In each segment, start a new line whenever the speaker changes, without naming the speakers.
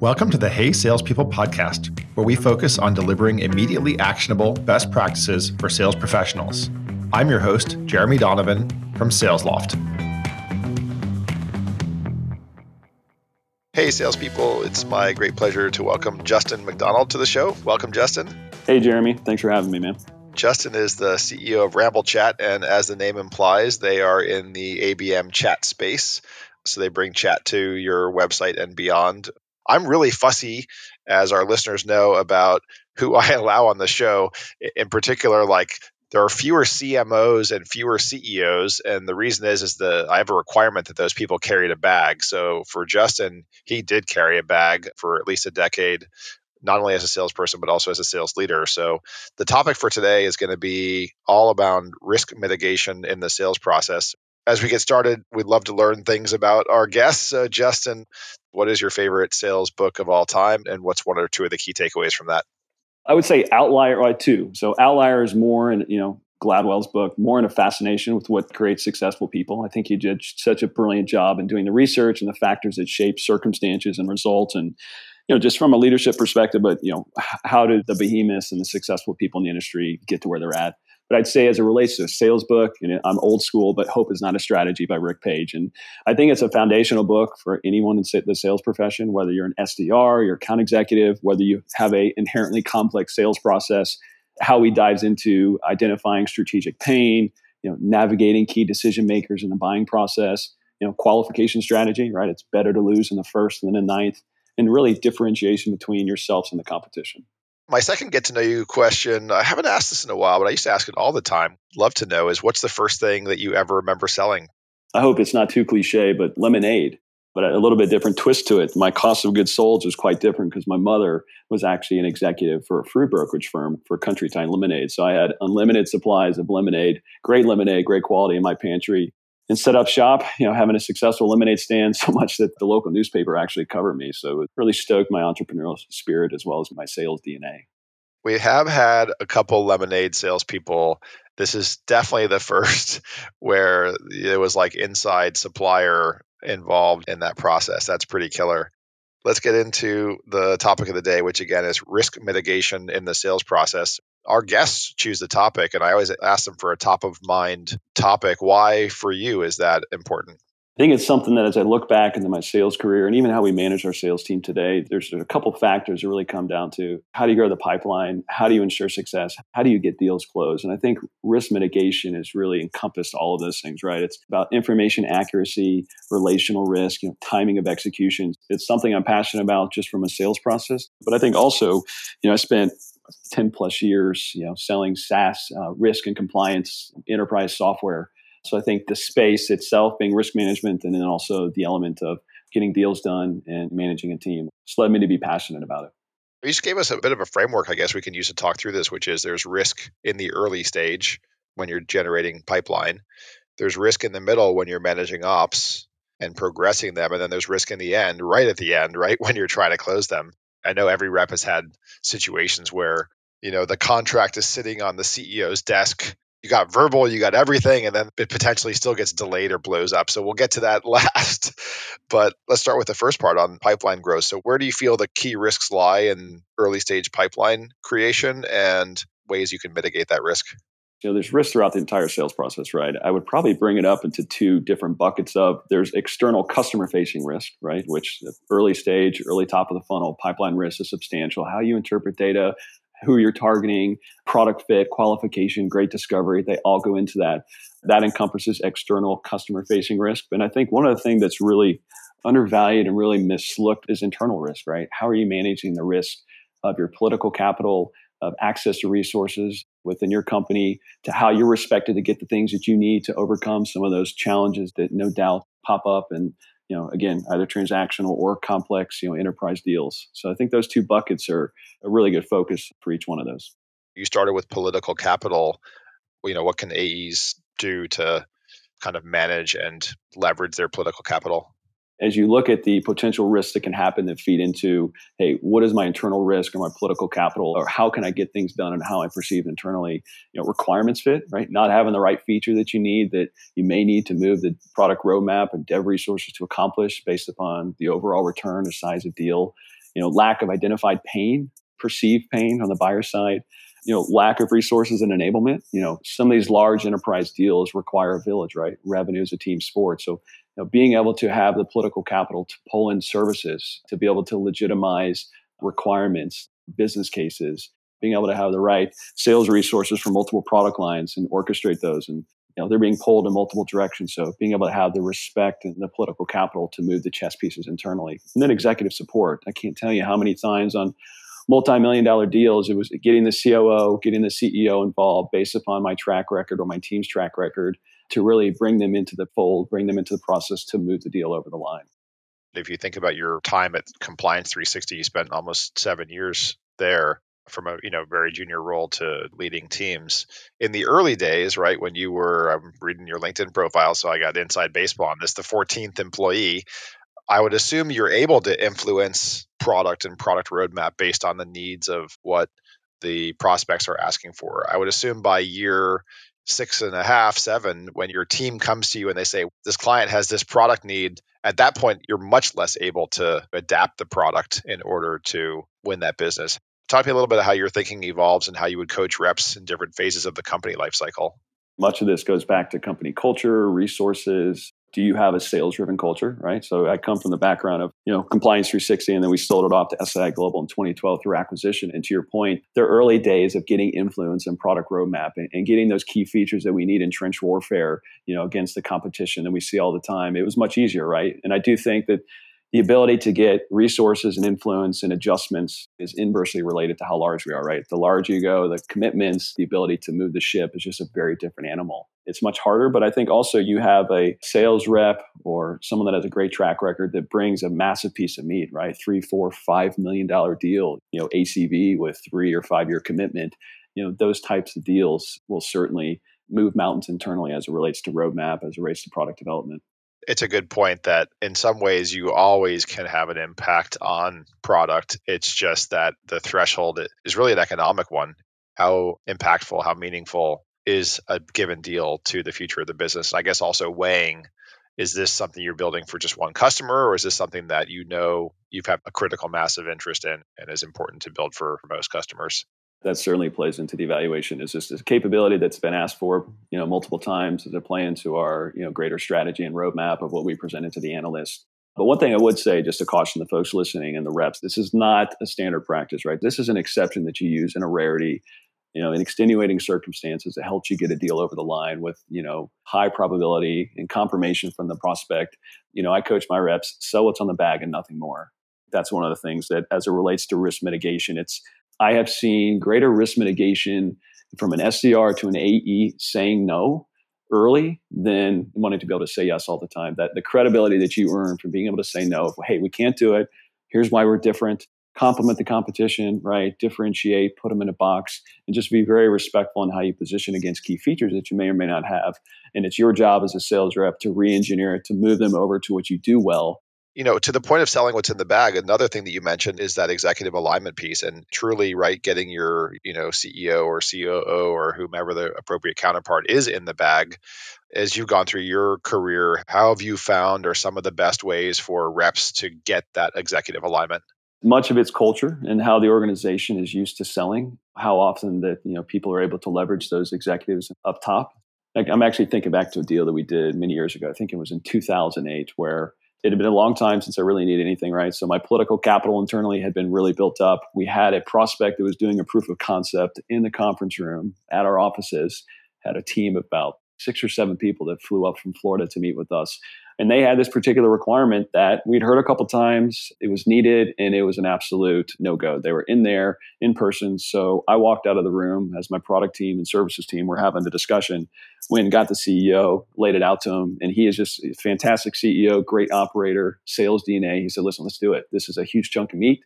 Welcome to the Hey Salespeople podcast, where we focus on delivering immediately actionable best practices for sales professionals. I'm your host, Jeremy Donovan from SalesLoft.
Hey, salespeople, it's my great pleasure to welcome Justin McDonald to the show. Welcome, Justin.
Hey, Jeremy. Thanks for having me, man.
Justin is the CEO of Ramble Chat, and as the name implies, they are in the ABM chat space. So they bring chat to your website and beyond. I'm really fussy, as our listeners know, about who I allow on the show. In particular, like there are fewer CMOs and fewer CEOs, and the reason is is the I have a requirement that those people carried a bag. So for Justin, he did carry a bag for at least a decade, not only as a salesperson but also as a sales leader. So the topic for today is going to be all about risk mitigation in the sales process. As we get started, we'd love to learn things about our guests. Uh, Justin, what is your favorite sales book of all time, and what's one or two of the key takeaways from that?
I would say Outlier, uh, two. So Outlier is more, in you know, Gladwell's book, more in a fascination with what creates successful people. I think he did such a brilliant job in doing the research and the factors that shape circumstances and results, and you know, just from a leadership perspective. But you know, how did the behemoths and the successful people in the industry get to where they're at? But I'd say as it relates to a sales book, know, I'm old school, but Hope is Not a Strategy by Rick Page. And I think it's a foundational book for anyone in the sales profession, whether you're an SDR, you're account executive, whether you have a inherently complex sales process, how he dives into identifying strategic pain, you know, navigating key decision makers in the buying process, you know, qualification strategy, right? It's better to lose in the first than the ninth, and really differentiation between yourselves and the competition
my second get to know you question, I haven't asked this in a while, but I used to ask it all the time. Love to know is what's the first thing that you ever remember selling?
I hope it's not too cliche, but lemonade, but a little bit different twist to it. My cost of goods sold was quite different because my mother was actually an executive for a fruit brokerage firm for Country Time Lemonade. So I had unlimited supplies of lemonade, great lemonade, great quality in my pantry and set up shop, you know, having a successful lemonade stand so much that the local newspaper actually covered me. So it really stoked my entrepreneurial spirit as well as my sales DNA.
We have had a couple lemonade salespeople. This is definitely the first where it was like inside supplier involved in that process. That's pretty killer. Let's get into the topic of the day, which again is risk mitigation in the sales process our guests choose the topic and i always ask them for a top of mind topic why for you is that important
I think it's something that as I look back into my sales career and even how we manage our sales team today, there's, there's a couple factors that really come down to how do you grow the pipeline? How do you ensure success? How do you get deals closed? And I think risk mitigation has really encompassed all of those things, right? It's about information accuracy, relational risk, you know, timing of execution. It's something I'm passionate about just from a sales process. But I think also, you know, I spent 10 plus years, you know, selling SaaS uh, risk and compliance enterprise software. So I think the space itself being risk management and then also the element of getting deals done and managing a team just led me to be passionate about it.
You just gave us a bit of a framework, I guess we can use to talk through this, which is there's risk in the early stage when you're generating pipeline. There's risk in the middle when you're managing ops and progressing them. And then there's risk in the end, right at the end, right when you're trying to close them. I know every rep has had situations where, you know, the contract is sitting on the CEO's desk. You got verbal, you got everything, and then it potentially still gets delayed or blows up. So we'll get to that last. But let's start with the first part on pipeline growth. So, where do you feel the key risks lie in early stage pipeline creation and ways you can mitigate that risk?
You know there's risk throughout the entire sales process right? I would probably bring it up into two different buckets of there's external customer facing risk right? Which early stage early top of the funnel pipeline risk is substantial. How you interpret data who you're targeting product fit qualification great discovery they all go into that. That encompasses external customer facing risk. And i think one of the things that's really undervalued and really mislooked is internal risk right? How are you managing the risk of your political capital of access to resources within your company to how you're respected to get the things that you need to overcome some of those challenges that no doubt pop up and you know again either transactional or complex you know enterprise deals. So i think those two buckets are a really good focus for each one of those.
You started with political capital. You know what can aes do to kind of manage and leverage their political capital
as you look at the potential risks that can happen that feed into, hey, what is my internal risk or my political capital, or how can I get things done and how I perceive internally? You know, requirements fit, right? Not having the right feature that you need that you may need to move the product roadmap and dev resources to accomplish based upon the overall return or size of deal. you know, lack of identified pain, perceived pain on the buyer side, you know, lack of resources and enablement. You know, some of these large enterprise deals require a village, right? Revenue is a team sport. So, know, being able to have the political capital to pull in services, to be able to legitimize requirements, business cases, being able to have the right sales resources for multiple product lines and orchestrate those and you know they're being pulled in multiple directions. So being able to have the respect and the political capital to move the chess pieces internally and then executive support. I can't tell you how many times on multi-million dollar deals. It was getting the coo getting the ceo involved based upon my track record or my team's track record to really bring them into the fold bring them into the process to move the deal over the line.
If you think about your time at compliance 360 you spent almost seven years there from a you know very junior role to leading teams. In the early days right when you were i'm reading your linkedin profile so i got inside baseball on this the 14th employee i would assume you're able to influence product and product roadmap based on the needs of what the prospects are asking for. I would assume by year six and a half seven when your team comes to you and they say this client has this product need at that point you're much less able to adapt the product in order to win that business Talk to me a little bit of how your thinking evolves and how you would coach reps in different phases of the company lifecycle.
Much of this goes back to company culture, resources. Do you have a sales driven culture, right? So I come from the background of, you know, Compliance 360 and then we sold it off to SAI Global in 2012 through acquisition. And to your point, the early days of getting influence and product roadmap and, and getting those key features that we need in trench warfare, you know, against the competition that we see all the time, it was much easier, right? And I do think that the ability to get resources and influence and adjustments is inversely related to how large we are, right? The larger you go, the commitments, the ability to move the ship is just a very different animal. It's much harder, but I think also you have a sales rep or someone that has a great track record that brings a massive piece of meat, right? Three, four, five million dollar deal, you know, ACV with three or five year commitment. You know, those types of deals will certainly move mountains internally as it relates to roadmap, as it relates to product development
it's a good point that in some ways you always can have an impact on product. It's just that the threshold is really an economic one. How impactful, how meaningful is a given deal to the future of the business? I guess also weighing is this something you're building for just one customer or is this something that you know you've had a critical mass of interest in and is important to build for, for most customers?
That certainly plays into the evaluation is just a capability that's been asked for you know multiple times a play into our you know greater strategy and roadmap of what we presented to the analysts but one thing i would say just to caution the folks listening and the reps this is not a standard practice right? This is an exception that you use in a rarity you know in extenuating circumstances that helps you get a deal over the line with you know high probability and confirmation from the prospect. You know i coach my reps sell what's on the bag and nothing more. That's one of the things that as it relates to risk mitigation it's I have seen greater risk mitigation from an SDR to an AE saying no early than wanting to be able to say yes all the time. That the credibility that you earn from being able to say no, hey, we can't do it. Here's why we're different. Complement the competition, right? Differentiate, put them in a box, and just be very respectful in how you position against key features that you may or may not have. And it's your job as a sales rep to re-engineer it, to move them over to what you do well,
you know, to the point of selling what's in the bag, another thing that you mentioned is that executive alignment piece and truly, right, getting your, you know, CEO or COO or whomever the appropriate counterpart is in the bag. As you've gone through your career, how have you found are some of the best ways for reps to get that executive alignment?
Much of it's culture and how the organization is used to selling, how often that, you know, people are able to leverage those executives up top. Like I'm actually thinking back to a deal that we did many years ago. I think it was in 2008 where it had been a long time since I really needed anything, right? So my political capital internally had been really built up. We had a prospect that was doing a proof of concept in the conference room at our offices, had a team of about six or seven people that flew up from Florida to meet with us. And they had this particular requirement that we'd heard a couple times. It was needed and it was an absolute no go. They were in there in person. So I walked out of the room as my product team and services team were having the discussion. When got the CEO, laid it out to him, and he is just a fantastic CEO, great operator, sales DNA. He said, Listen, let's do it. This is a huge chunk of meat.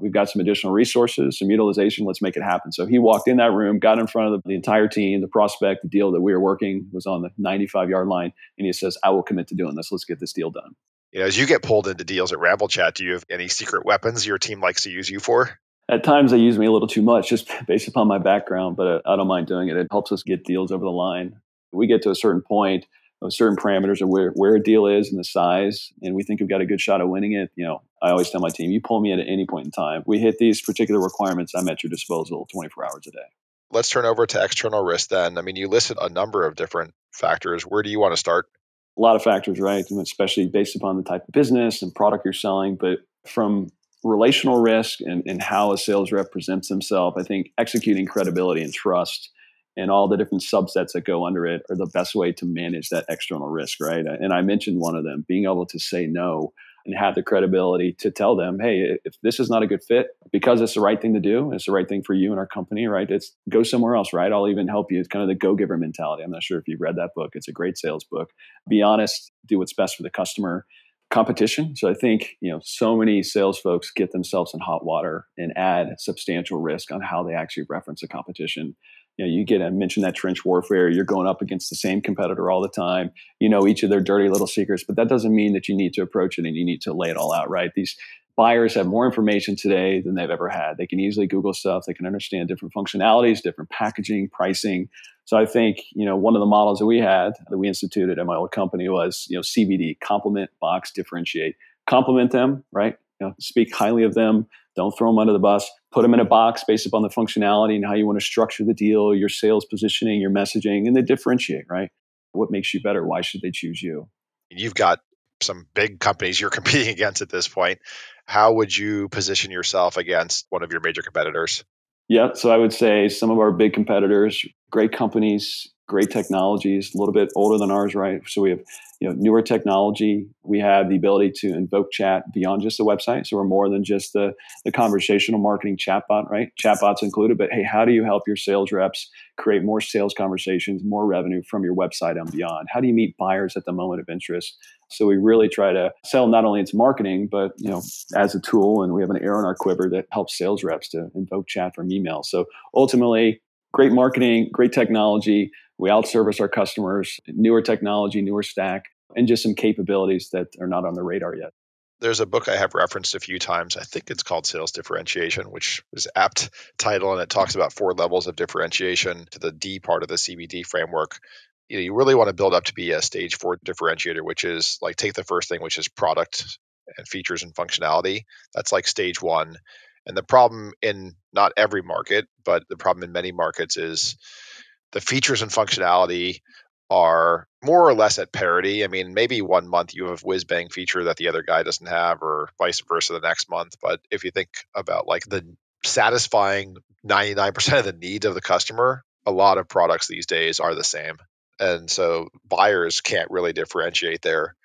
We've got some additional resources, some utilization. Let's make it happen. So he walked in that room, got in front of the, the entire team, the prospect, the deal that we were working was on the 95 yard line. And he says, I will commit to doing this. Let's get this deal done.
You know, as you get pulled into deals at Ramble Chat, do you have any secret weapons your team likes to use you for?
At times, they use me a little too much, just based upon my background, but uh, I don't mind doing it. It helps us get deals over the line. We get to a certain point certain parameters of where, where a deal is and the size, and we think we've got a good shot of winning it, you know, I always tell my team, you pull me at any point in time. We hit these particular requirements, I'm at your disposal 24 hours a day.
Let's turn over to external risk then. I mean, you listed a number of different factors. Where do you want to start?
A lot of factors, right? especially based upon the type of business and product you're selling. But from relational risk and, and how a sales rep presents himself, I think executing credibility and trust and all the different subsets that go under it are the best way to manage that external risk, right? And I mentioned one of them, being able to say no and have the credibility to tell them, hey, if this is not a good fit, because it's the right thing to do, it's the right thing for you and our company, right? It's go somewhere else, right? I'll even help you. It's kind of the go giver mentality. I'm not sure if you've read that book. It's a great sales book. Be honest, do what's best for the customer. Competition. So I think, you know, so many sales folks get themselves in hot water and add substantial risk on how they actually reference a competition you know, you get I mentioned that trench warfare. You're going up against the same competitor all the time. You know each of their dirty little secrets, but that doesn't mean that you need to approach it and you need to lay it all out. Right? These buyers have more information today than they've ever had. They can easily Google stuff. They can understand different functionalities, different packaging, pricing. So I think you know one of the models that we had that we instituted at my old company was you know CBD: complement, box, differentiate. Complement them, right? You know, speak highly of them. Don't throw them under the bus. Put them in a box based upon the functionality and how you want to structure the deal, your sales positioning, your messaging, and then differentiate, right? What makes you better? Why should they choose you?
You've got some big companies you're competing against at this point. How would you position yourself against one of your major competitors?
Yeah, so I would say some of our big competitors, great companies, great technologies, a little bit older than ours, right? So we have you know newer technology. We have the ability to invoke chat beyond just the website. So we're more than just the the conversational marketing chatbot, right? Chatbots included, but hey, how do you help your sales reps create more sales conversations, more revenue from your website and beyond? How do you meet buyers at the moment of interest? So we really try to sell not only into marketing, but you know, as a tool, and we have an arrow in our quiver that helps sales reps to invoke chat from email. So ultimately, great marketing, great technology. We outservice our customers, newer technology, newer stack, and just some capabilities that are not on the radar yet.
There's a book I have referenced a few times. I think it's called Sales Differentiation, which is apt title, and it talks about four levels of differentiation to the D part of the CBD framework. You, know, you really want to build up to be a stage four differentiator, which is like take the first thing, which is product and features and functionality. That's like stage one. And the problem in not every market, but the problem in many markets is the features and functionality are more or less at parity. I mean, maybe one month you have a whiz bang feature that the other guy doesn't have, or vice versa the next month. But if you think about like the satisfying 99% of the needs of the customer, a lot of products these days are the same. And so buyers can't really differentiate there.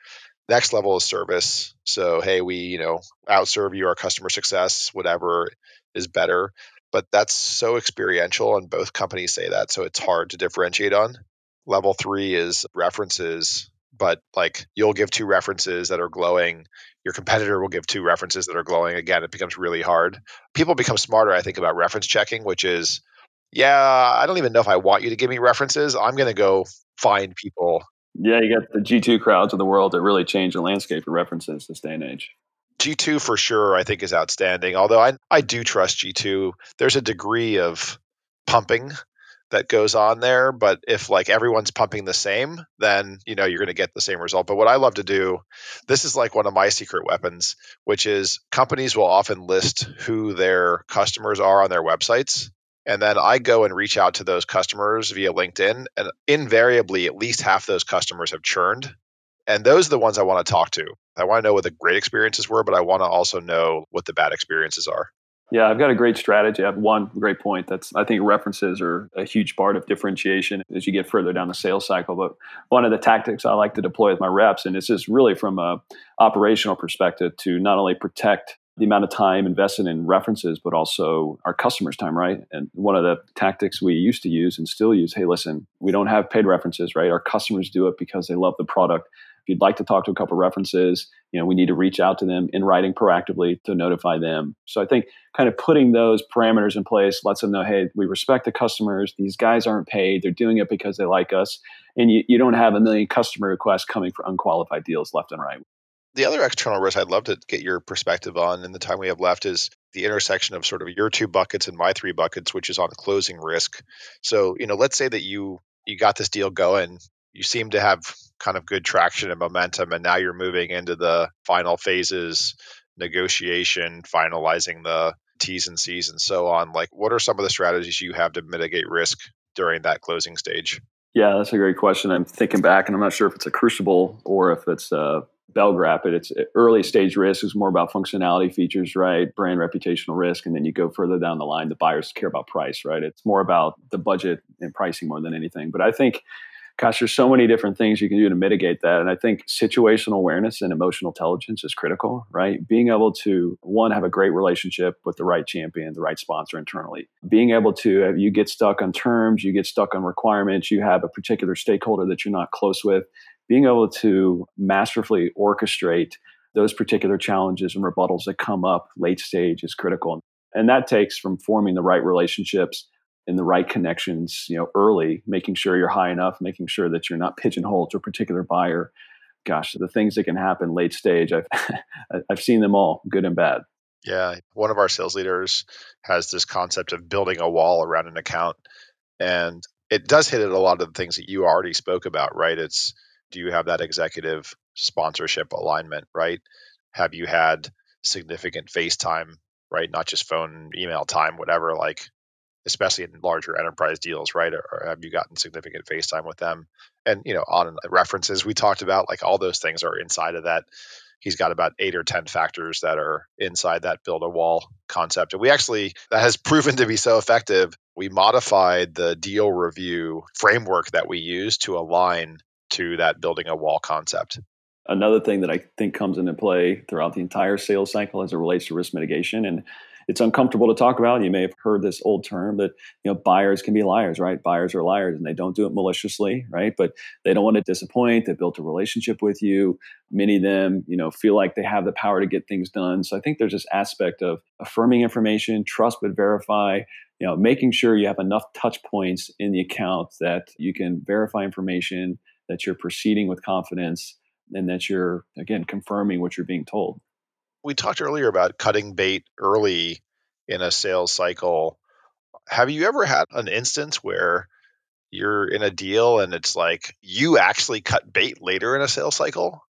Next level is service. So, hey, we, you know, outserve you, our customer success, whatever is better. But that's so experiential, and both companies say that. So it's hard to differentiate on. Level three is references, but like you'll give two references that are glowing. Your competitor will give two references that are glowing. Again, it becomes really hard. People become smarter, I think, about reference checking, which is, yeah, I don't even know if I want you to give me references. I'm going to go find people
yeah, you got the G2 crowds of the world that really change the landscape for references this day and age.
G2 for sure, I think, is outstanding. Although I, I do trust G2. There's a degree of pumping that goes on there, but if like everyone's pumping the same, then you know you're going to get the same result. But what I love to do, this is like one of my secret weapons, which is companies will often list who their customers are on their websites and then I go and reach out to those customers via LinkedIn. And invariably, at least half those customers have churned. And those are the ones I want to talk to. I want to know what the great experiences were, but I want to also know what the bad experiences are.
Yeah, I've got a great strategy. I have one great point. That's I think references are a huge part of differentiation as you get further down the sales cycle. But one of the tactics I like to deploy with my reps, and this is really from a operational perspective to not only protect the amount of time invested in references, but also our customers' time, right? And one of the tactics we used to use and still use hey, listen, we don't have paid references, right? Our customers do it because they love the product. If you'd like to talk to a couple references, you know, we need to reach out to them in writing proactively to notify them. So I think kind of putting those parameters in place lets them know, hey, we respect the customers. These guys aren't paid. They're doing it because they like us. And you, you don't have a million customer requests coming for unqualified deals left and right
the other external risk I'd love to get your perspective on in the time we have left is the intersection of sort of your two buckets and my three buckets, which is on closing risk. So, you know, let's say that you you got this deal going, you seem to have kind of good traction and momentum, and now you're moving into the final phases, negotiation, finalizing the T's and C's and so on. Like, what are some of the strategies you have to mitigate risk during that closing stage?
Yeah, that's a great question. I'm thinking back, and I'm not sure if it's a Crucible or if it's a bell Belgrapid. It's uh, early stage risk is more about functionality features, right? Brand reputational risk, and then you go further down the line. The buyers care about price, right? It's more about the budget and pricing more than anything. But I think gosh, there's so many different things you can do to mitigate that. And I think situational awareness and emotional intelligence is critical, right? Being able to, one, have a great relationship with the right champion, the right sponsor internally. Being able to, uh, you get stuck on terms, you get stuck on requirements, you have a particular stakeholder that you're not close with. Being able to masterfully orchestrate those particular challenges and rebuttals that come up late stage is critical. And that takes from forming the right relationships in the right connections, you know, early, making sure you're high enough, making sure that you're not pigeonholed to a particular buyer. Gosh, the things that can happen late stage, I've I've seen them all, good and bad.
Yeah, one of our sales leaders has this concept of building a wall around an account, and it does hit at a lot of the things that you already spoke about, right? It's do you have that executive sponsorship alignment, right? Have you had significant FaceTime, right? Not just phone, email time, whatever. Like especially in larger enterprise deals, right? Or, or, have you gotten significant face time with them? And you know, on references we talked about, like all those things are inside of that. He's got about eight or ten factors that are inside that build a wall concept, and we actually that has proven to be so effective. We modified the deal review framework that we use to align to that building a wall concept.
Another thing that I think comes into play throughout the entire sales cycle as it relates to risk mitigation and it's uncomfortable to talk about. You may have heard this old term that you know buyers can be liars, right? Buyers are liars, and they don't do it maliciously, right? But they don't want to disappoint. They built a relationship with you. Many of them, you know, feel like they have the power to get things done. So I think there's this aspect of affirming information, trust but verify. You know, making sure you have enough touch points in the account that you can verify information, that you're proceeding with confidence, and that you're again confirming what you're being told
we talked earlier about cutting bait early in a sales cycle. Have you ever had an instance where you're in a deal and it's like you actually cut bait later in a sales cycle?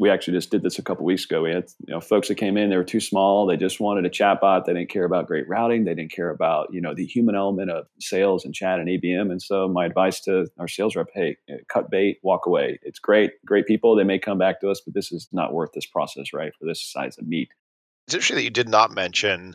We actually just did this a couple weeks ago. We had you know folks that came in, they were too small, they just wanted a chatbot, they didn't care about great routing, they didn't care about you know the human element of sales and chat and ABM. And so my advice to our sales rep: Hey, eh, cut bait, walk away. It's great, great people. They may come back to us, but this is not worth this process, right? For this size of meat.
It's interesting that you did not mention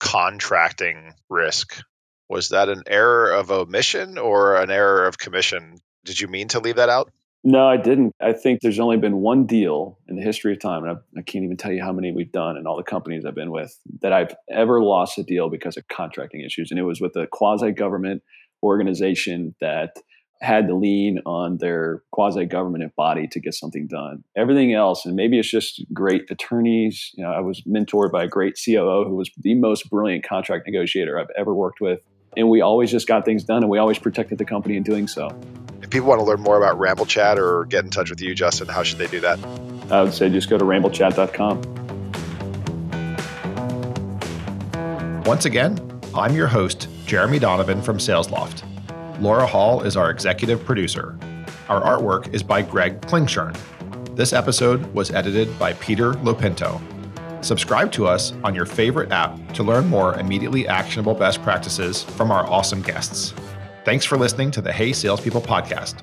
contracting risk. Was that an error of omission or an error of commission? Did you mean to leave that out?
No, I didn't. I think there's only been one deal in the history of time, and I, I, can't even tell you how many we've done and all the companies I've been with that I've ever lost a deal because of contracting issues. And it was with a quasi government organization that had to lean on their quasi government body to get something done. Everything else, and maybe it's just great attorneys. You know, I was mentored by a great COO who was the most brilliant contract negotiator I've ever worked with. And we always just got things done and we always protected the company in doing so
people want to learn more about Ramble Chat or get in touch with you, Justin, how should they do that?
I would say just go to ramblechat.com.
Once again, I'm your host, Jeremy Donovan from SalesLoft. Laura Hall is our executive producer. Our artwork is by Greg Klingshern. This episode was edited by Peter Lopinto. Subscribe to us on your favorite app to learn more immediately actionable best practices from our awesome guests. Thanks for listening to the Hey Salespeople podcast.